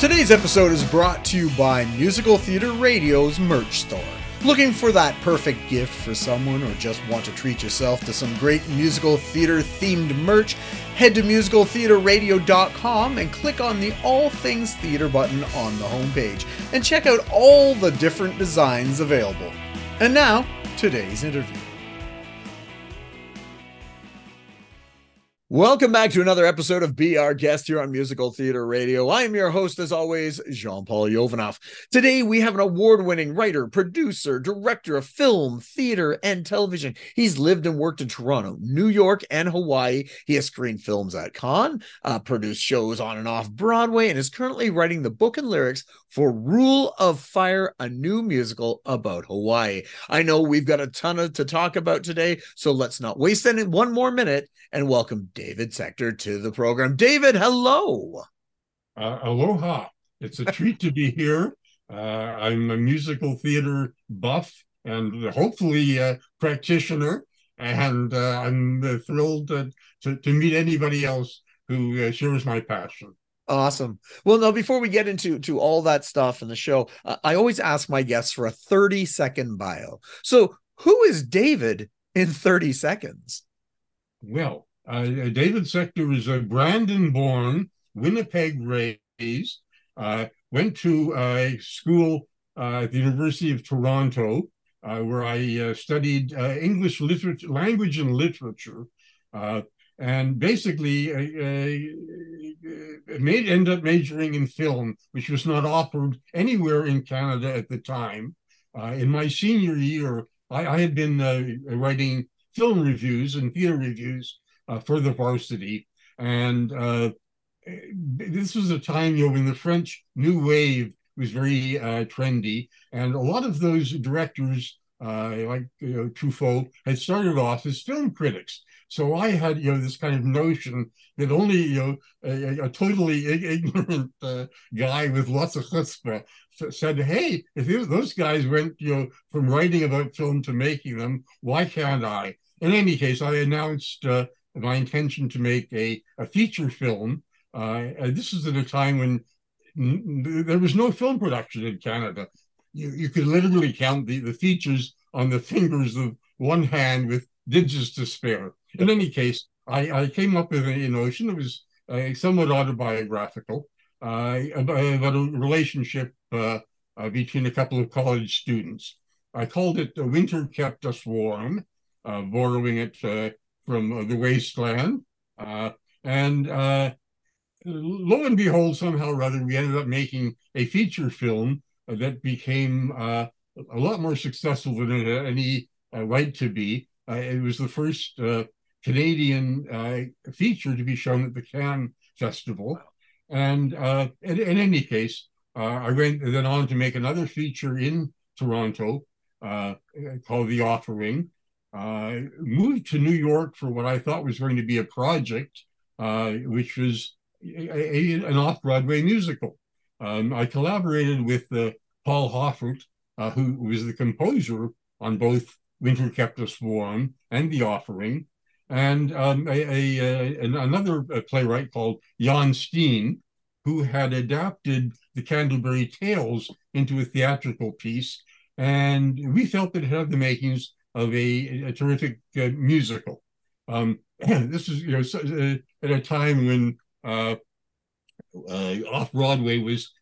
Today's episode is brought to you by Musical Theater Radio's merch store. Looking for that perfect gift for someone or just want to treat yourself to some great musical theater themed merch? Head to musicaltheaterradio.com and click on the All Things Theater button on the homepage and check out all the different designs available. And now, today's interview. Welcome back to another episode of Be Our Guest here on Musical Theater Radio. I am your host, as always, Jean Paul Jovanov. Today, we have an award winning writer, producer, director of film, theater, and television. He's lived and worked in Toronto, New York, and Hawaii. He has screened films at Cannes, uh, produced shows on and off Broadway, and is currently writing the book and lyrics for Rule of Fire, a new musical about Hawaii. I know we've got a ton of, to talk about today, so let's not waste any one more minute and welcome David Secter to the program. David, hello. Uh, aloha. It's a treat to be here. Uh, I'm a musical theater buff and hopefully a practitioner, and uh, I'm thrilled to, to, to, meet anybody else who uh, shares my passion. Awesome. Well, now before we get into to all that stuff in the show, uh, I always ask my guests for a 30 second bio. So, who is David in 30 seconds? Well, uh, David Secter is a Brandon born, Winnipeg raised, uh, went to uh, school uh, at the University of Toronto, uh, where I uh, studied English literature, language and literature, and basically made end up majoring in film, which was not offered anywhere in Canada at the time. in my senior year, I, I had been writing film reviews and theater reviews uh, for the varsity. And uh, this was a time, you know, when the French New Wave was very uh, trendy, and a lot of those directors, uh, like you know, Truffaut, had started off as film critics. So I had, you know, this kind of notion that only, you know, a, a totally ignorant uh, guy with lots of chutzpah said, "Hey, if those guys went, you know, from writing about film to making them, why can't I?" In any case, I announced uh, my intention to make a, a feature film. Uh, this is at a time when there was no film production in Canada. You, you could literally count the, the features on the fingers of one hand with digits to spare. In any case, I, I came up with a notion that was uh, somewhat autobiographical uh, about, a relationship uh, uh, between a couple of college students. I called it "The Winter Kept Us Warm," uh, borrowing it from the wasteland. Uh, and uh, lo and behold, somehow or other, we ended up making a feature film that became uh, a lot more successful than it had any right to be. it was the first Canadian feature to be shown at the Cannes Festival. And uh, in, in, any case, uh, I went then on to make another feature in Toronto uh, called The Offering, uh, moved to New York for what I thought was going to be a project, uh, which was a, a, an off Broadway musical. Um, I collaborated with uh, Paul Hoffert, uh, who was the composer on both Winter Kept Us Warm and The Offering, and um, a, another uh, playwright called Jan Steen, who had adapted the Canterbury Tales into a theatrical piece. And we felt that it had the makings of a, a terrific uh, musical. Um, this is you know so, uh, at a time when uh, uh off Broadway was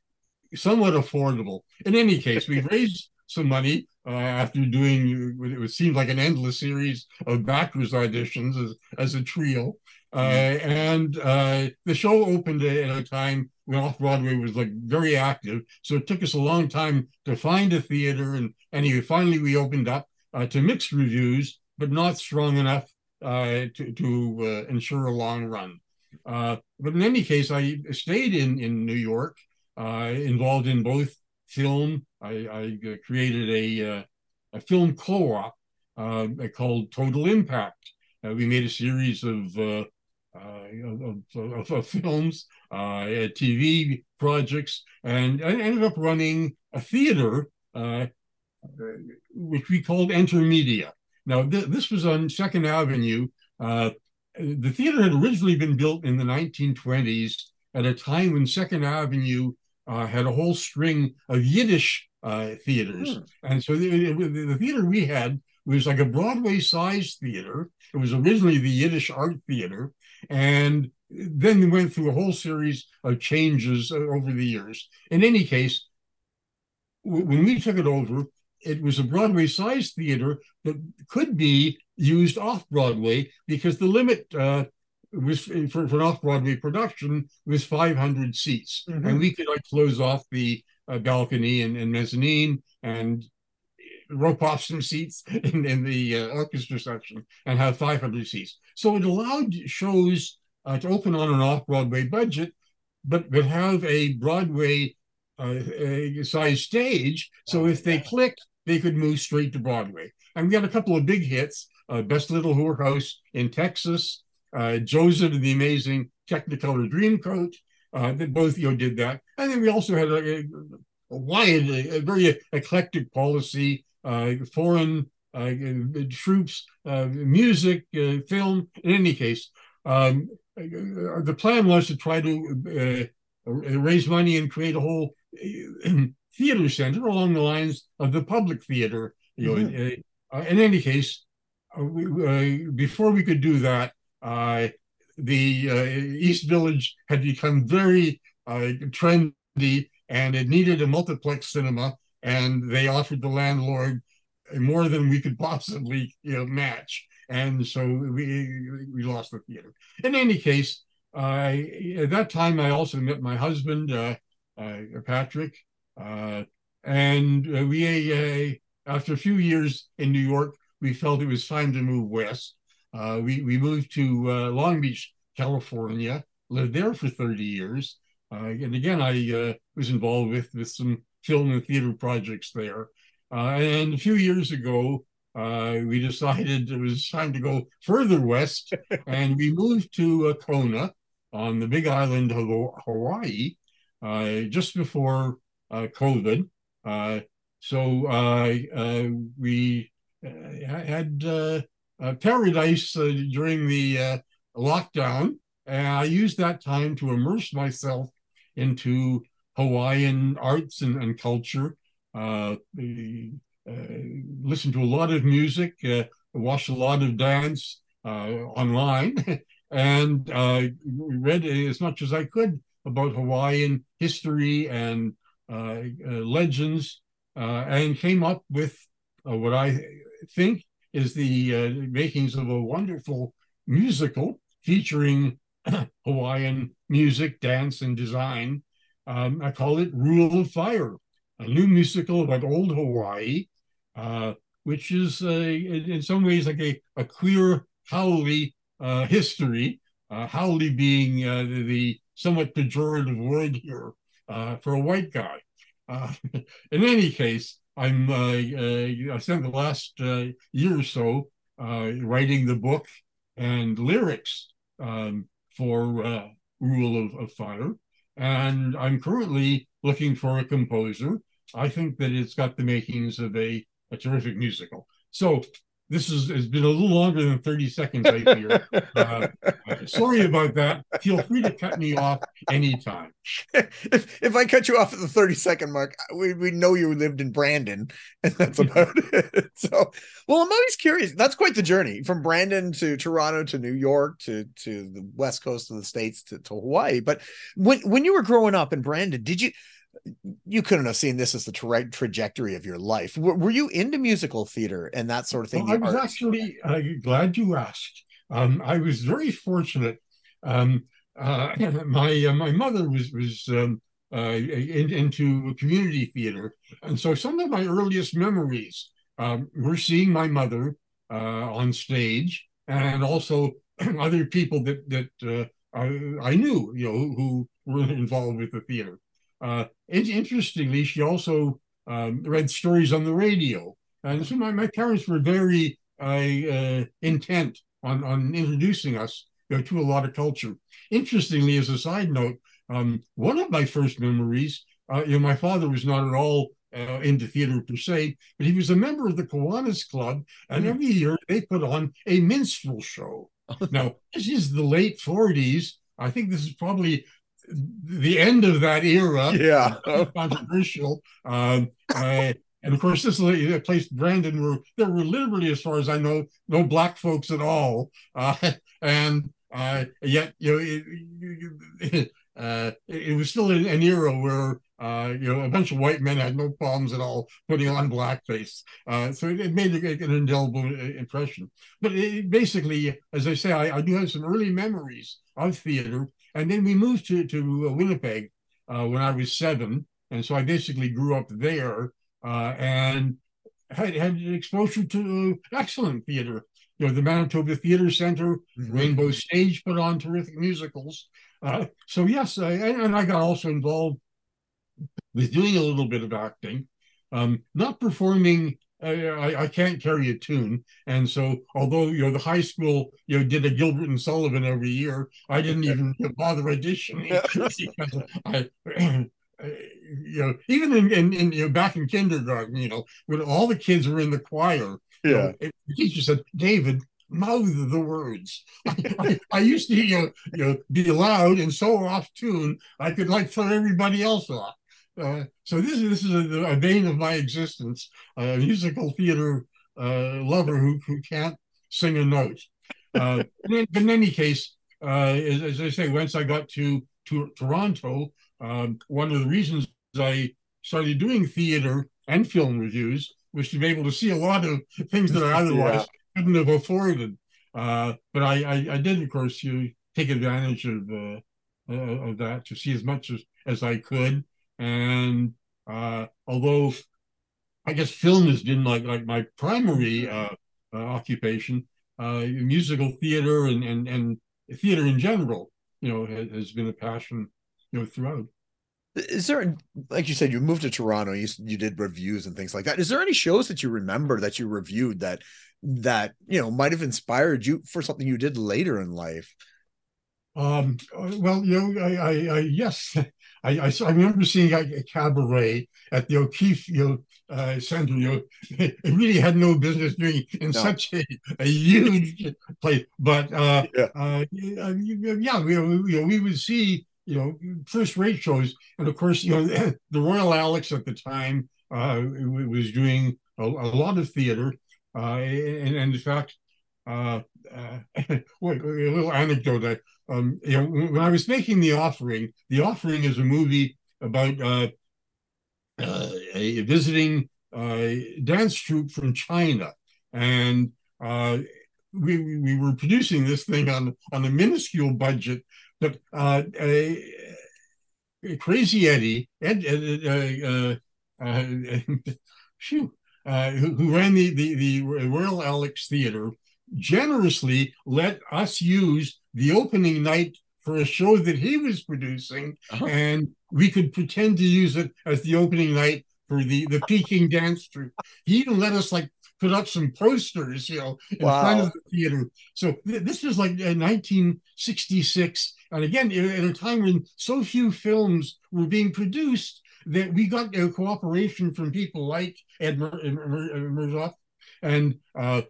somewhat affordable. In any case, we raised some money uh, after doing it seemed like an endless series of backers auditions as, as a trio. Uh, and uh, the show opened at a time when off Broadway was like very active, so it took us a long time to find a theater. And anyway, finally we opened up, uh, to mixed reviews, but not strong enough uh, to, to uh, ensure a long run. Uh, but in any case, I stayed in, in New York, uh, involved in both film. I, I created a, a film co op called Total Impact. we made a series of uh, of, of, of, films, uh, TV projects, and I ended up running a theater uh, which we called EnterMedia. Now, th- this was on Second Avenue. Uh, the theater had originally been built in the 1920s at a time when Second Avenue uh, had a whole string of Yiddish uh, theaters. Hmm. And so the, the, theater we had was like a Broadway sized theater. It was originally the Yiddish Art Theater. And then went through a whole series of changes uh, over the years. In any case, when we took it over, it was a Broadway sized theater that could be used off Broadway because the limit uh, was for, for an off Broadway production was 500 seats, mm-hmm. and we could like close off the uh, balcony and, and, mezzanine and rope off some seats in, in the uh, orchestra section and have 500 seats. So it allowed shows uh, to open on an off Broadway budget, but but have a Broadway uh, size stage. So if they clicked, they could move straight to Broadway. And we got a couple of big hits: uh, Best Little Whorehouse in Texas, uh, Joseph and the Amazing Technicolor Dreamcoat. Uh, that both you know did that, and then we also had a, a, wide, a, a, very eclectic policy, uh, foreign uh, troupes, uh, music, film. In any case, um, the plan was to try to raise money and create a whole theater center along the lines of the public theater. You know, mm-hmm. uh, in any case, uh, we, uh, before we could do that, uh, the uh, East Village had become very uh, trendy, and it needed a multiplex cinema. And they offered the landlord more than we could possibly you know, match, and so we we lost the theater. In any case, at that time, I also met my husband, Patrick, uh, and uh, we, uh, after a few years in New York, we felt it was time to move west. we, we moved to Long Beach, California, lived there for 30 years. And again, I was involved with, with some film and theater projects there. and a few years ago, uh, we decided it was time to go further west, and we moved to uh, Kona on the Big Island of Hawaii uh, just before uh, COVID. Uh, so uh, we had paradise during the lockdown, and I used that time to immerse myself into Hawaiian arts and, and culture. Uh, listen to a lot of music, uh, watch a lot of dance uh, online, and read as much as I could about Hawaiian history and uh, uh, legends, uh, and came up with what I think is the makings of a wonderful musical featuring Hawaiian music, dance, and design. Um, I call it Rule of Fire, a new musical about old Hawaii, uh, which is uh, in some ways like a, a queer haole uh, history, uh, haole being the, the, somewhat pejorative word here uh, for a white guy. Uh, in any case, I'm uh, uh, I spent the last uh, year or so writing the book and lyrics um, for uh, Rule of, of Fire, and I'm currently looking for a composer. I think that it's got the makings of a, a terrific musical. So this is, has been a little longer than 30 seconds, I fear. Uh, sorry about that. Feel free to cut me off anytime. If, if I cut you off at the 30 second mark, we, we know you lived in Brandon, and that's about it. So, well, I'm always curious. That's quite the journey from Brandon to Toronto to New York to, to the west coast of the States to, to Hawaii. But when, when you were growing up in Brandon, did you, you couldn't have seen this as the tra- trajectory of your life. W- were you into musical theater and that sort of thing? Well, I was actually uh, glad you asked. Um, I was very fortunate. Um, uh, my uh, my mother was was um, uh, in, into community theater, and so some of my earliest memories um, were seeing my mother uh, on stage, and also other people that that uh, I, I, knew, you know, who were involved with the theater. Uh, interestingly, she also um, read stories on the radio. And so my, my parents were very uh, intent on, on introducing us you know, to a lot of culture. Interestingly, as a side note, um, one of my first memories, uh, you know, my father was not at all uh, into theater per se, but he was a member of the Kiwanis Club, and mm. every year they put on a minstrel show. now, this is the late 40s. I think this is probably the end of that era. Yeah, controversial. Um, uh, and of course, this is a place, Brandon, where there were literally, as far as I know, no black folks at all. Uh, and uh, yet, you know, it, it, uh, it was still an, era where uh, you know, a bunch of white men had no problems at all putting on blackface. Uh, so it, it made a, an indelible impression. But it, basically, as I say, I, I, do have some early memories of theater. And then we moved to, to Winnipeg uh, when I was seven. And so I basically grew up there uh, and had, had exposure to excellent theater. You know, the Manitoba Theater Center, mm-hmm. Rainbow Stage put on terrific musicals. Uh, so yes, I, and I got also involved with doing a little bit of acting, um, not performing. Uh, I, I can't carry a tune, and so although you know the high school you know did a Gilbert and Sullivan every year, I didn't even bother auditioning because I. Uh, you know, even in, in, in, you know back in kindergarten, you know, when all the kids were in the choir, yeah, you know, the teacher said, "David, mouth the words. I, I, used to you know, you know, be loud and so off tune, I could like throw everybody else off. Uh, so this is this is a, a vein of my existence, a musical theater uh, lover who who can't sing a note. Uh, but in any case, uh, as, as, I say, once I got to to Toronto, um, one of the reasons I started doing theater and film reviews was to be able to see a lot of things that I otherwise yeah. couldn't have afforded. Uh, but I, I, I, did, of course, you take advantage of uh, of that to see as much as, as I could. And uh, although I guess film has been like like my primary uh, uh, occupation, uh, musical theater and, and and theater in general, you know, has, has been a passion, you know, throughout. Is there, like you said, you moved to Toronto, you you did reviews and things like that. Is there any shows that you remember that you reviewed that that you know might have inspired you for something you did later in life? Um, well, you know, I, I, I yes, I, I, I, remember seeing a, a, cabaret at the O'Keefe you know, uh, Center. You know, it really had no business doing in no. such a, a, huge place. But uh, yeah, uh, yeah, we, we, you know, we would see you know first rate shows, and of course, you know, the Royal Alex at the time uh, was doing a, a lot of theater, uh, and, and in fact. Uh, uh, a little anecdote um, you know, when I was making the offering, the offering is a movie about uh, uh, a visiting uh, dance troupe from China, and uh, we we were producing this thing on on a minuscule budget, but uh, a, a Crazy Eddie Ed, Ed uh, who, who ran the, the the Royal Alex Theater generously let us use the opening night for a show that he was producing, uh-huh. and we could pretend to use it as the opening night for the the Peking dance troupe. He even let us like put up some posters, you know, in wow. front of the theater. So th- this was like uh, 1966, and again, at a time when so few films were being produced, that we got uh, cooperation from people like Ed Mur- Mur- and uh,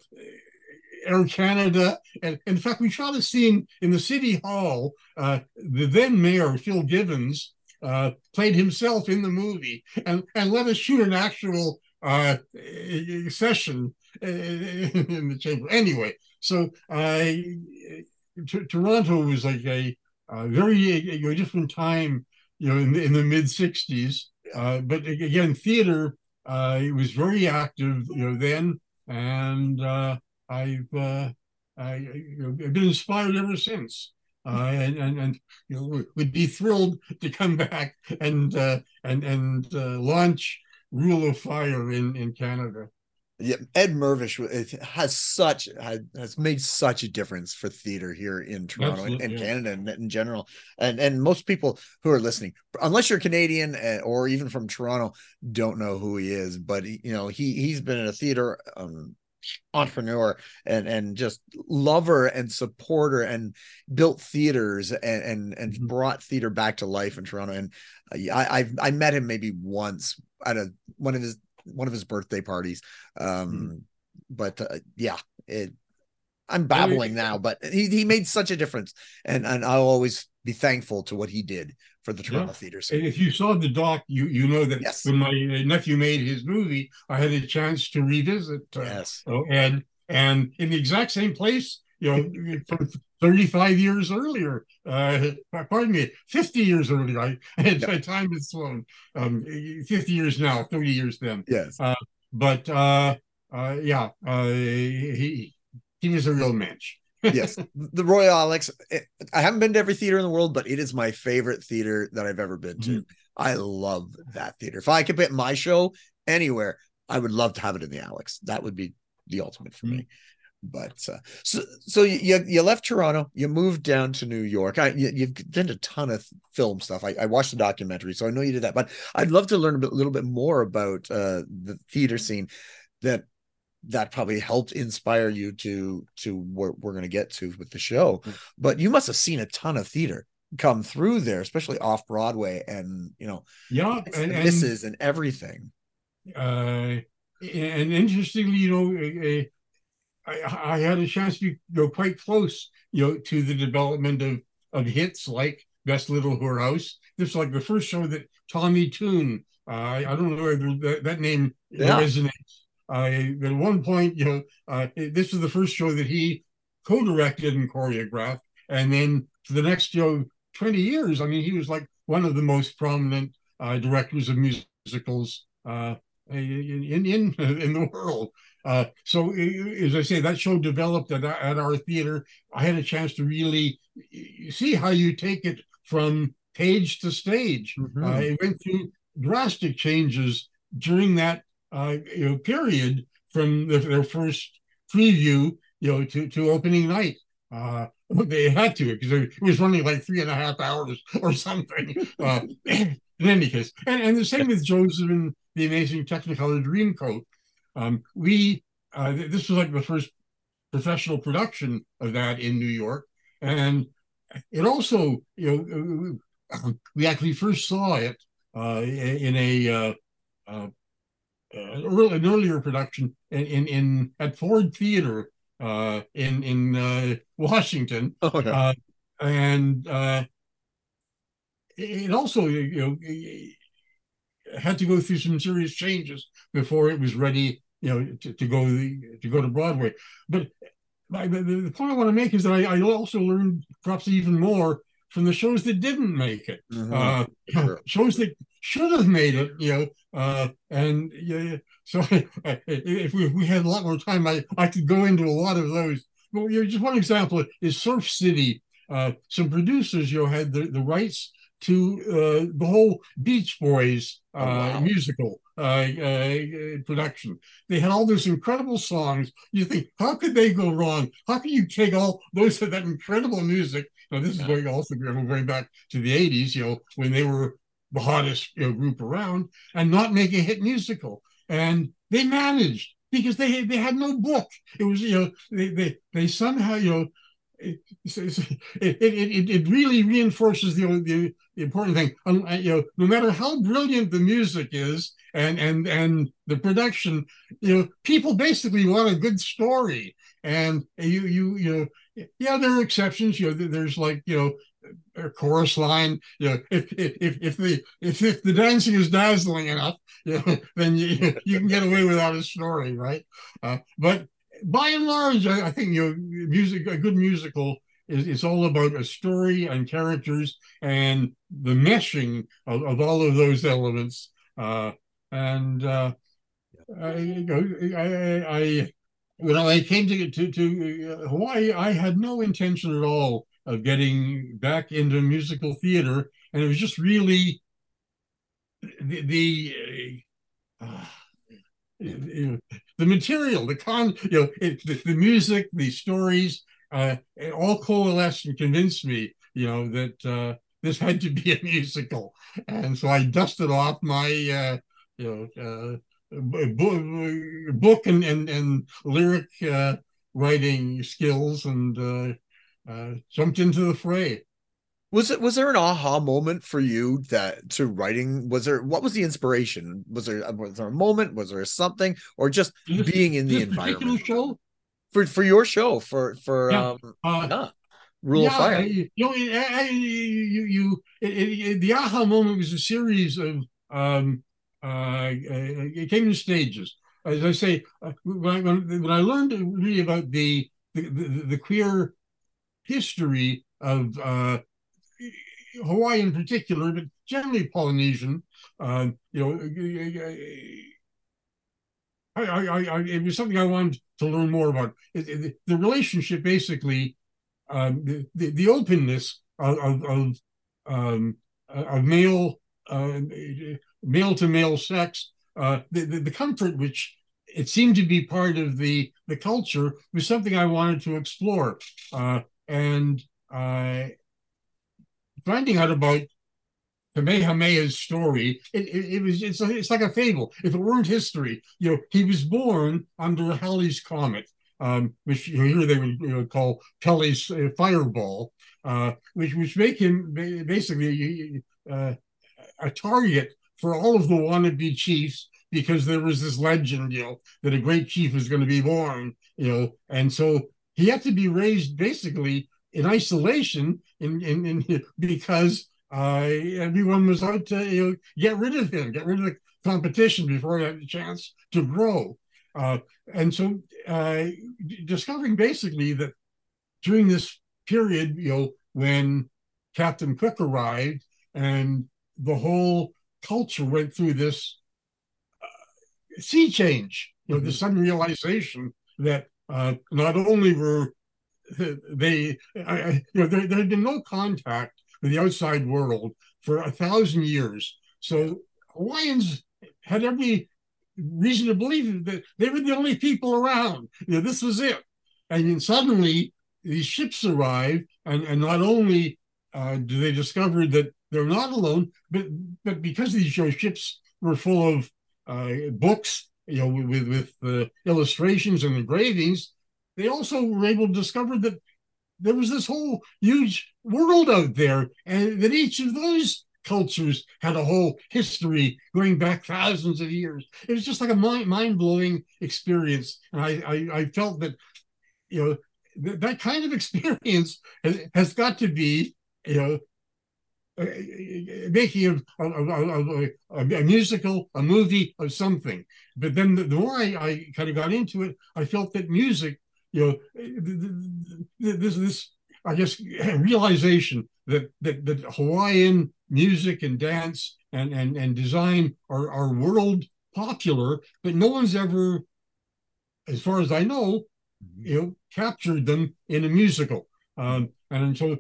Air Canada. And in fact, we shot a scene in the city hall. Uh, the then mayor, Phil Givens, uh, played himself in the movie and, and let us shoot an actual uh, session in the chamber. Anyway, so t- Toronto was like a, a very a, a, different time, you know, in the, in the mid 60s. Uh, but again, theater, uh, it was very active, you know, then. And uh, I've uh, I, have been inspired ever since. Uh, and and, and you know, would be thrilled to come back and uh, and and uh, launch Rule of Fire in in Canada. Yeah, Ed Mirvish has such has made such a difference for theater here in Toronto and, and yeah. Canada and in general. And and most people who are listening, unless you're Canadian eh, or even from Toronto, don't know who he is. But you know he he's been in a theater um, entrepreneur and and just lover and supporter and built theaters and and, and mm-hmm. brought theater back to life in Toronto and I I've, I met him maybe once at a one of his one of his birthday parties um mm-hmm. but uh, yeah it I'm babbling now, but he he made such a difference, and and I'll always be thankful to what he did for the Toronto Yeah. theater scene. And if you saw the doc, you you know that Yes. when my nephew made his movie, I had a chance to revisit. Uh, Yes, oh, and and in the exact same place, you know, from 35 years earlier. Uh, pardon me, 50 years earlier. I, Yeah. time is flown. Um, 50 years now, 30 years then. yes, But uh, uh, yeah, uh, he he was a real mensch. yes. The Royal Alex. I haven't been to every theater in the world, but it is my favorite theater that I've ever been to. I love that theater. If I could put my show anywhere, I would love to have it in the Alex. That would be the ultimate for me. But uh, so so you you left Toronto, you moved down to New York. I you, you've done a ton of film stuff. I, I watched the documentary, so I know you did that. But I'd love to learn a, bit, little bit more about uh, the theater scene that that probably helped inspire you to to what we're going to get to with the show. But you must have seen a ton of theater come through there, especially off Broadway, and you know Yeah, and, misses and everything. uh, and interestingly, you know, I, I had a chance to go quite close, you know, to the development of of hits like Best Little Whorehouse. This was like the first show that Tommy Tune. Uh, I, I don't know whether that, that name Yeah. resonates. Uh, at one point, you know, uh, this was the first show that he co-directed and choreographed, and then for the next, you know, twenty years, I mean, he was like one of the most prominent uh, directors of musicals uh, in, in in the world. Uh, so, as I say, that show developed at, at our theater. I had a chance to really see how you take it from page to stage. Mhm. Uh, it went through drastic changes during that uh, you know period from the, their first preview, you know, to, to opening night. Uh, they had to because it was running like three and a half hours or something. Uh, in any case, and, and the same with Joseph and the Amazing Technicolor Dreamcoat. Um, we uh, th- this was like the first professional production of that in New York, and it also you know uh, we actually first saw it uh, in a uh, uh, uh, early, an earlier production in, in in at Ford Theater uh, in in uh, Washington, Oh yeah. uh, and uh, it also you know had to go through some serious changes before it was ready you know to, to go the, to go to Broadway. But my, the, point I want to make is that I, I also learned perhaps even more from the shows that didn't make it Mhm. uh, Sure. shows that should have made it, you know, uh, and yeah, so if we, if we had a lot more time, I, I could go into a lot of those. But you know, just one example is Surf City. Uh, some producers, you know, had the, the rights to uh, the whole Beach Boys uh, Oh, wow. musical uh, uh, production. They had all those incredible songs. You think, how could they go wrong? How can you take all those that incredible music? Now, this is going also going back to the 80s, you know, when they were the hottest you know, group around and not make a hit musical. And they managed because they they had no book. It was you know they they, they somehow you know. It, it, it, it, really reinforces the, the the important thing. Um, uh, you know, no matter how brilliant the music is and and and the production, you know, people basically want a good story. And you you you know, yeah, there are exceptions. You know, there's like you know chorus line. You know, if if if the if, if the dancing is dazzling enough, you know, then you you can get away without a story, right? Uh, but by and large, I, I think you know, music a good musical is it's all about a story and characters and the meshing of, of all of those elements. Uh, and uh, I, you know, I, I when I came to to, to uh, Hawaii, I had no intention at all of getting back into musical theater, and it was just really the the, uh, you the material, the con, you know, it, the, the music, the stories, uh, it all coalesced and convinced me, you know, that uh, this had to be a musical, and so I dusted off my, uh, you know. Uh, book, book and, and, and lyric uh, writing skills and uh, jumped into the fray. Was it was there an aha moment for you that to writing was there what was the inspiration was there was there a moment was there something or just This- being in the environment show, for for your show for for Yeah. um Uh, yeah, Rule of Fire. You know, I- I- you, you, it, it, the aha moment was a series of, um, uh, it came in stages. As I say, uh, when I, when I learned really about the, the, the, the queer history of, uh, Hawaii in particular, but generally Polynesian, um, you know, I, I, I, it was something I wanted to learn more about. It, it, the relationship, basically, um, the, the the openness of of, of, um, of male uh, male to male sex, uh, the, the the comfort which it seemed to be part of the the culture was something I wanted to explore, uh, and uh, finding out about Kamehameha's story, it, it, it was it's, it's like a fable. If it weren't history, you know, he was born under Halley's comet, um, which you here they would you know, call Pele's uh, fireball, uh, which which make him basically uh, a target for all of the wannabe chiefs because there was this legend, you know, that a great chief was going to be born, you know, and so he had to be raised basically in isolation, in in, in because uh, everyone was out to you know, get rid of him, get rid of the competition before he had a chance to grow. Uh, and so uh, discovering basically that during this period, you know, when Captain Cook arrived and the whole culture went through this uh, sea change, you know, mm-hmm. the sudden realization that uh, not only were they, I, you know, there, there had been no contact with the outside world for a thousand years. So Hawaiians had every reason to believe that they were the only people around. You know, this was it. And then suddenly these ships arrive, and, and not only uh, do they discover that they're not alone, but but because these ships were full of uh, books, you know, with with the illustrations and engravings, they also were able to discover that there was this whole huge world out there, and that each of those cultures had a whole history going back thousands of years. It was just like a mind blowing experience, and I, I, I felt that you know th- that kind of experience has, has got to be you know making a, a, a, a, musical, a movie, or something. But then the, the more I, I, kind of got into it, I felt that music, you know, this this I guess realization that that, that Hawaiian music and dance and and, and design are, are world popular, but no one's ever, as far as I know, you know, captured them in a musical. Um, and so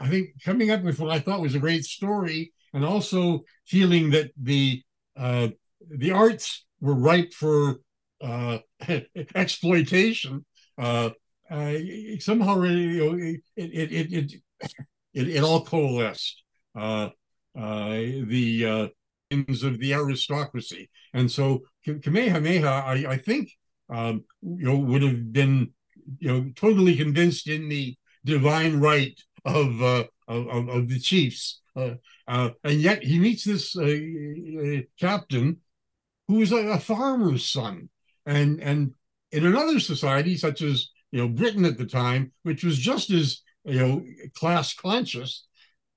I think coming up with what I thought was a great story, and also feeling that the uh, the arts were ripe for uh, exploitation. Uh, somehow, you know, it it it it, it, it all coalesced. Uh, uh, the uh, ends of the aristocracy, and so Kamehameha, I, I think, um, you know, would have been, you know, totally convinced in the divine right of uh, of, of the chiefs, uh, uh, and yet he meets this uh, uh, captain who is a, a, farmer's son, and and in another society such as you know Britain at the time, which was just as you know class conscious,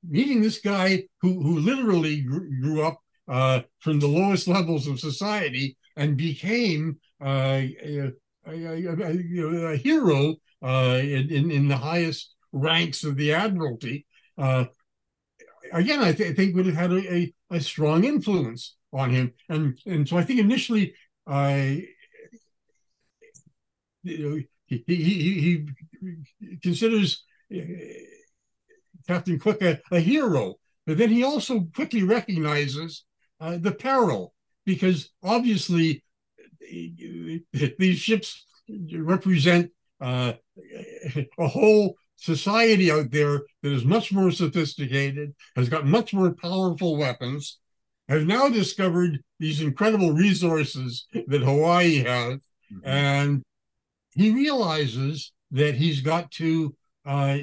meeting this guy who who literally grew, up uh, from the lowest levels of society and became a, a, a, a, hero in, in in the highest ranks of the admiralty, uh, again, I, th- I, think would have had a, a, a, strong influence on him. And and so I think initially, I you know, he, he, he, considers uh, Captain Cook a, a, hero, but then he also quickly recognizes uh, the peril because obviously these ships represent uh, a whole society out there that is much more sophisticated, has got much more powerful weapons, has now discovered these incredible resources that Hawaii has. Mm-hmm. And he realizes that he's got to, uh,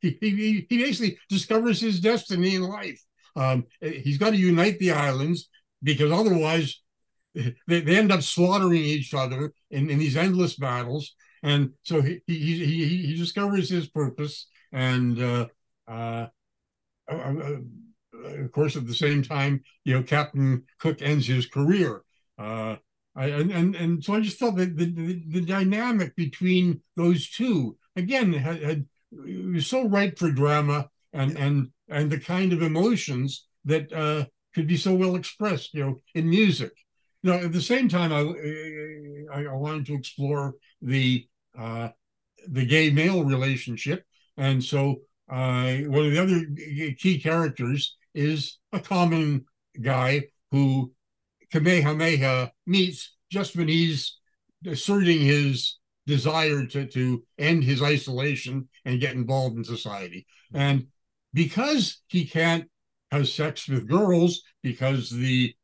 he, he, he basically discovers his destiny in life. Um, he's got to unite the islands because otherwise they, they end up slaughtering each other in, in these endless battles. And so he he he, he discovers his purpose, and uh, uh, uh, uh, of course, at the same time, you know, Captain Cook ends his career. Uh, I, and, and and so I just felt that the, the, the dynamic between those two again had, had was so ripe for drama and and and the kind of emotions that uh, could be so well expressed, you know, in music. Now, at the same time, I I, I wanted to explore the uh, the gay male relationship, and so uh, one of the other key characters is a common guy who Kamehameha meets just when he's asserting his desire to, to end his isolation and get involved in society. And because he can't have sex with girls, because the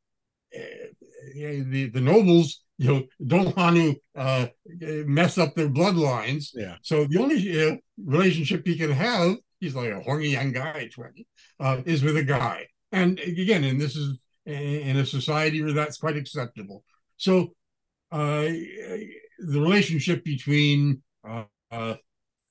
uh, the, the nobles you know don't want to uh, mess up their bloodlines. Yeah. So the only uh, relationship he can have, he's like a horny young guy, twenty, uh, is with a guy. And again, and this is in a society where that's quite acceptable. So uh, the relationship between uh,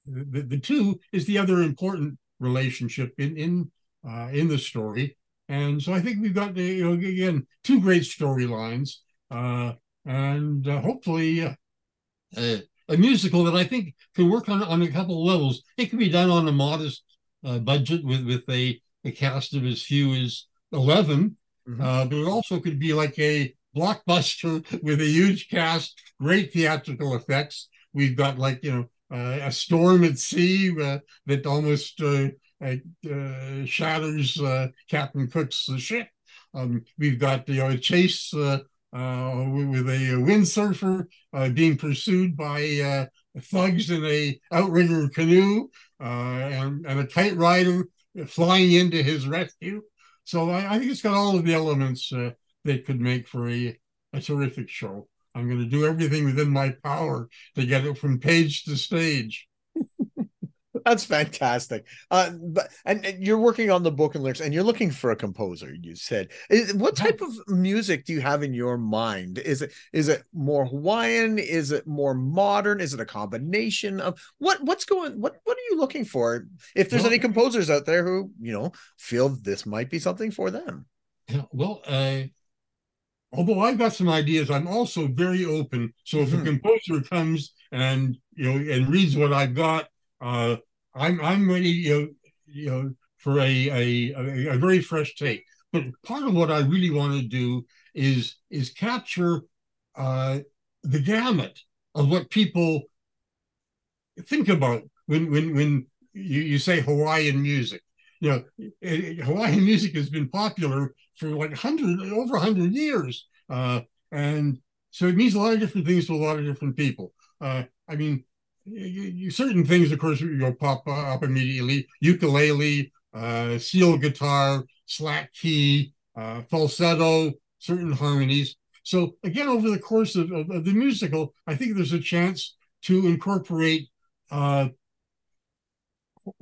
the, the two is the other important relationship in in uh, in the story. And so I think we've got you know again two great storylines, uh, and uh, hopefully uh, a musical that I think can work on on a couple of levels. It can be done on a modest uh, budget with with a, a cast of as few as 11 mm-hmm. uh, but it also could be like a blockbuster with a huge cast, great theatrical effects. We've got like you know uh, a storm at sea uh, that almost uh, uh shatters uh, Captain Cook's ship. Um, we've got you know a chase uh, Uh, with a windsurfer uh, being pursued by uh, thugs in a outrigger canoe, and, and a kite rider flying into his rescue. So I, I think it's got all of the elements uh, that could make for a, a terrific show. I'm going to do everything within my power to get it from page to stage. That's fantastic. Uh, but and, and, you're working on the book and lyrics, and you're looking for a composer. You said, what type of music do you have in your mind? Is it is it more Hawaiian? Is it more modern? Is it a combination of what? What's going? What What are you looking for? If there's well, any composers out there who you know feel this might be something for them. Yeah, well, uh, although I've got some ideas, I'm also very open. So if mm-hmm. a composer comes and you know and reads what I've got, uh, I'm I'm ready, you know, you know, for a, a a, very fresh take. But part of what I really want to do is is capture uh, the gamut of what people think about when when when you, you say Hawaiian music. You know, eh, Hawaiian music has been popular for like hundred over hundred years, uh, and so it means a lot of different things to a lot of different people. Uh, I mean, you, certain things, of course, you know, pop up immediately. Ukulele, uh, steel guitar, slack key, uh, falsetto, certain harmonies. So again, over the course of, of, of, the musical, I think there's a chance to incorporate uh,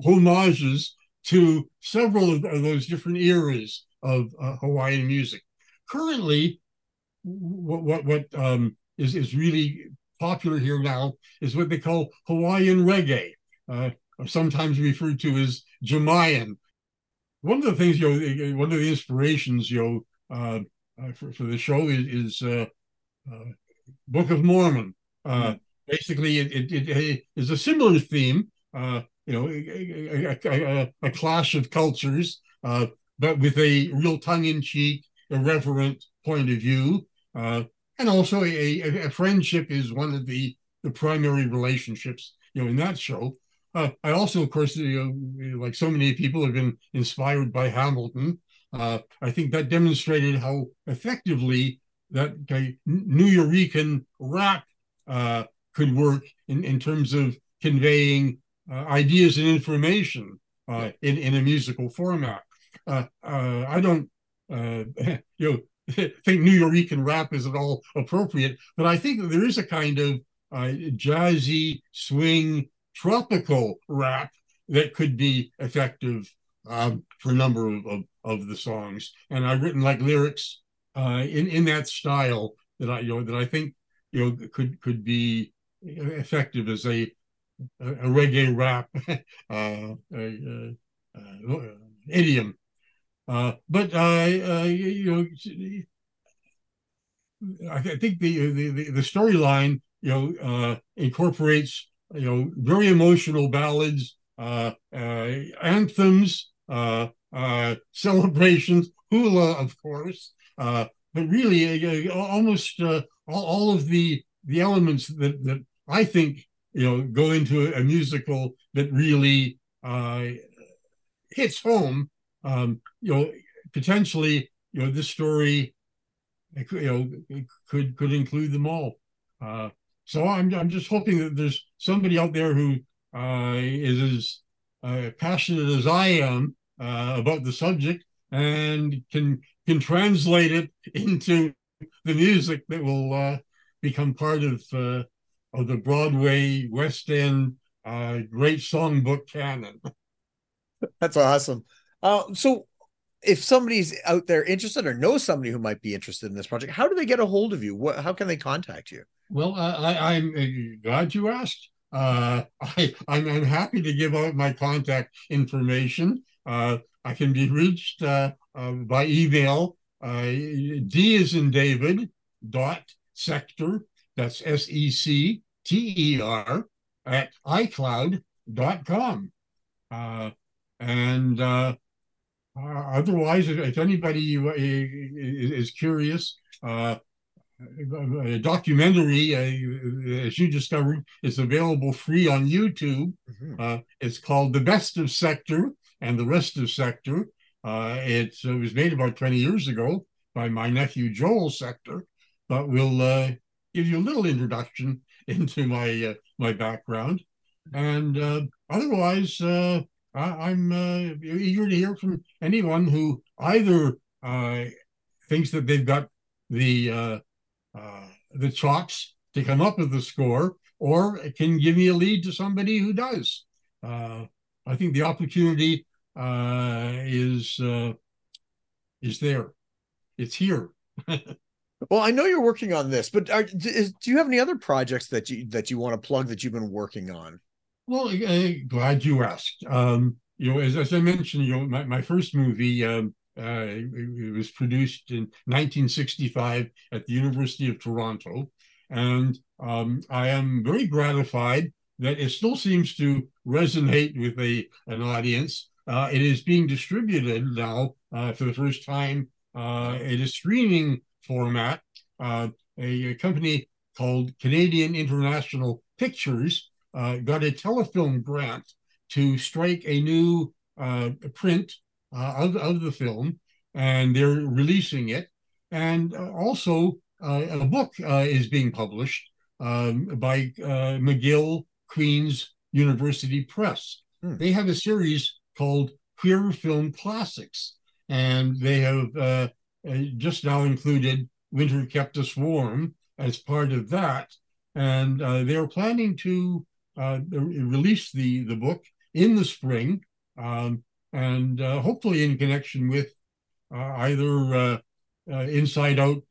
homages to several of, those different eras of uh, Hawaiian music. Currently, what what, what um, is is really popular here now is what they call Hawaiian reggae, uh, sometimes referred to as Jawaiian. One of the things, you know, one of the inspirations, you know, uh, uh for, for the show is, is uh, uh, Book of Mormon. Mm-hmm. Basically, it, it, it is a similar theme, you know, a, a, a, clash of cultures, but with a real tongue-in-cheek, irreverent point of view. Uh, and also a, a, friendship is one of the the primary relationships you know in that show uh, i also of course you know, like so many people have been inspired by hamilton uh, i think that demonstrated how effectively that okay, Nuyorican rap uh, could work in, in terms of conveying uh, ideas and information uh, in, in a musical format. Uh, I don't, you know, think Nuyorican rap is at all appropriate, but I think that there is a kind of uh, jazzy, swing, tropical rap that could be effective um, for a number of, of, of, the songs. And I've written like lyrics uh, in, in that style that I you know that I think you know could could be effective as a a, a reggae rap uh, a, uh, idiom. Uh, but uh, you know, I think uh, the the the storyline you know uh, incorporates you know very emotional ballads, anthems, celebrations, hula, of course, but really almost all, all of the the elements that that I think you know go into a musical that really uh, hits home. Um, you know, potentially, you know, this story, you know, could could include them all. Uh, so I'm I'm just hoping that there's somebody out there who uh, is as uh, passionate as I am uh, about the subject and can can translate it into the music that will uh, become part of uh, of the Broadway West End uh, great songbook canon. That's awesome. Uh, so, if somebody's out there interested or knows somebody who might be interested in this project, how do they get a hold of you? What, how can they contact you? Well, I, am uh, glad you asked. Uh, I, I'm, I'm, happy to give out my contact information. Uh, I can be reached uh, uh, by email. D is in David dot secter. That's S E C T E R at iCloud.com. Uh, and uh, uh, otherwise, if anybody is curious, uh, a documentary, uh, as you discovered, is available free on YouTube. Mm-hmm. Uh, it's called The Best of Secter and the Rest of Secter. it was made about 20 years ago by my nephew Joel Secter, but we'll give you a little introduction into my my background. And otherwise, I, am uh, eager to hear from anyone who either uh, thinks that they've got the uh, uh, the chops to come up with the score, or can give me a lead to somebody who does. Uh, I think the opportunity uh, is is there. It's here. well, I know you're working on this, but are, do you have any other projects that you that you want to plug that you've been working on? Well, uh, glad you asked. Um, you know, as, as I mentioned, you know, my, my first movie um, uh, it, it, was produced in 1965 at the University of Toronto, and um, I am very gratified that it still seems to resonate with a an audience. Uh, it is being distributed now uh, for the first time uh, in a streaming format. Uh, a, a, company called Canadian International Pictures uh, got a telefilm grant to strike a new uh, print uh, of, of the film, and they're releasing it. And uh, also, uh, a book uh, is being published um, by McGill Queen's University Press. Hmm. They have a series called Queer Film Classics, and they have just now included Winter Kept Us Warm as part of that. And they're planning to uh, release the the book in the spring, um, and uh, hopefully in connection with uh, either uh, uh, Inside Out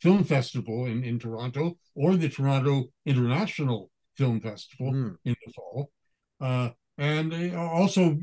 Film Festival in, in Toronto or the Toronto International Film Festival mm. in the fall. and also,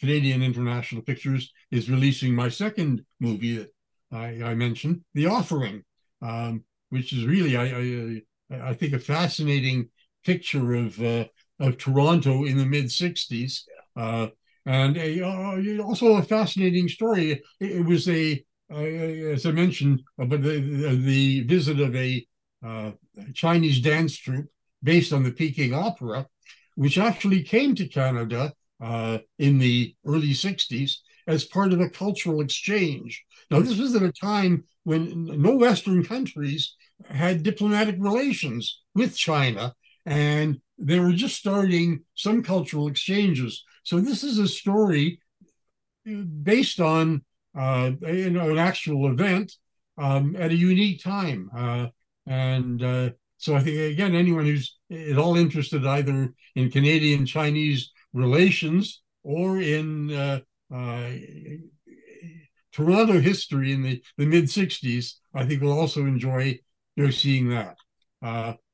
Canadian International Pictures is releasing my second movie that I, I mentioned, The Offering, um, which is really, I, I, I think, a fascinating picture of uh, of Toronto in the mid '60s, uh, and a, uh, also a fascinating story. It, it was a, as I mentioned, but the, the, the visit of a uh, Chinese dance troupe based on the Peking Opera, which actually came to Canada uh, in the early '60s as part of a cultural exchange. Now, this was at a time when no Western countries had diplomatic relations with China, and they were just starting some cultural exchanges. So this is a story based on uh, you know an actual event um, at a unique time, uh, and uh, so I think again anyone who's at all interested either in Canadian Chinese relations or in uh, uh, Toronto history in the, the mid '60s, I think will also enjoy you know, seeing that.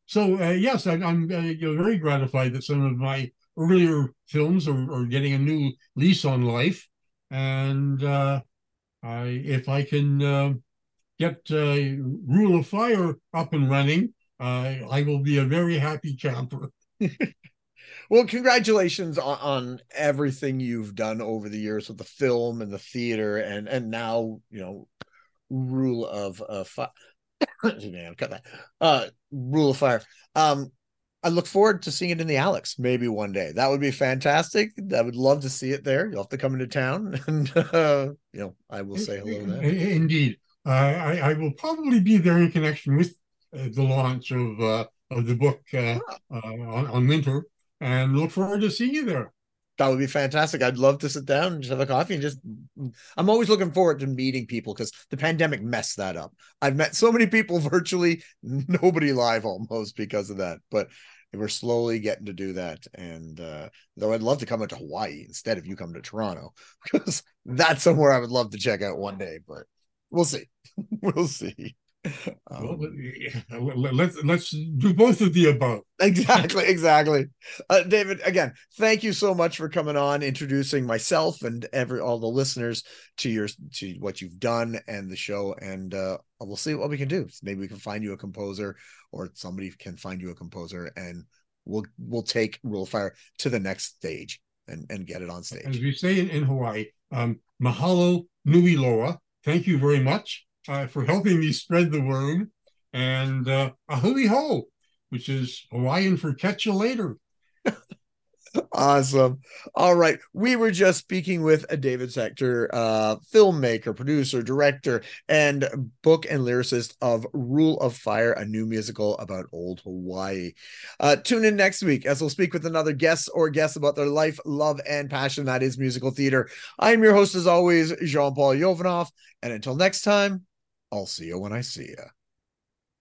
Uh, so uh, yes, I, am uh, you know, very gratified that some of my earlier films are, are getting a new lease on life, and uh, I, if I can uh, get uh, Rule of Fire up and running, I will be a very happy camper. well, congratulations on, on, everything you've done over the years with the film and the theater, and and now you know, Rule of uh, Fire. Man, cut that. Uh, Rule of Fire. Um, I look forward to seeing it in the Alex maybe one day. That would be fantastic. I would love to see it there. You'll have to come into town, and uh, you know I will say hello there. Indeed, uh, I, I will probably be there in connection with uh, the launch of uh, of the book uh, uh, on, on winter, and look forward to seeing you there. That would be fantastic. I'd love to sit down and just have a coffee and just. I'm always looking forward to meeting people because the pandemic messed that up. I've met so many people virtually, nobody live almost because of that. But we're slowly getting to do that. And uh, though I'd love to come into Hawaii instead of you come to Toronto, because that's somewhere I would love to check out one day. But we'll see. we'll see. Um, well, let's let's do both of the above. Exactly, exactly. Uh, David, again, thank you so much for coming on, introducing myself and every all the listeners to your to what you've done and the show. And uh, we'll see what we can do. Maybe we can find you a composer, or somebody can find you a composer, and we'll we'll take Rule of Fire to the next stage and and get it on stage. As we say in, in Hawaii, um, mahalo nui loa. Thank you very much uh, for helping me spread the word. And uh, a hui ho, which is Hawaiian for catch you later. Awesome. All right. We were just speaking with a David Secter, uh, filmmaker, producer, director, and book and lyricist of Rule of Fire, a new musical about old Hawaii. Uh, tune in next week as we'll speak with another guest or guest about their life, love, and passion that is musical theater. I'm your host, as always, Jean Paul Yovanov. And until next time, I'll see you when I see you.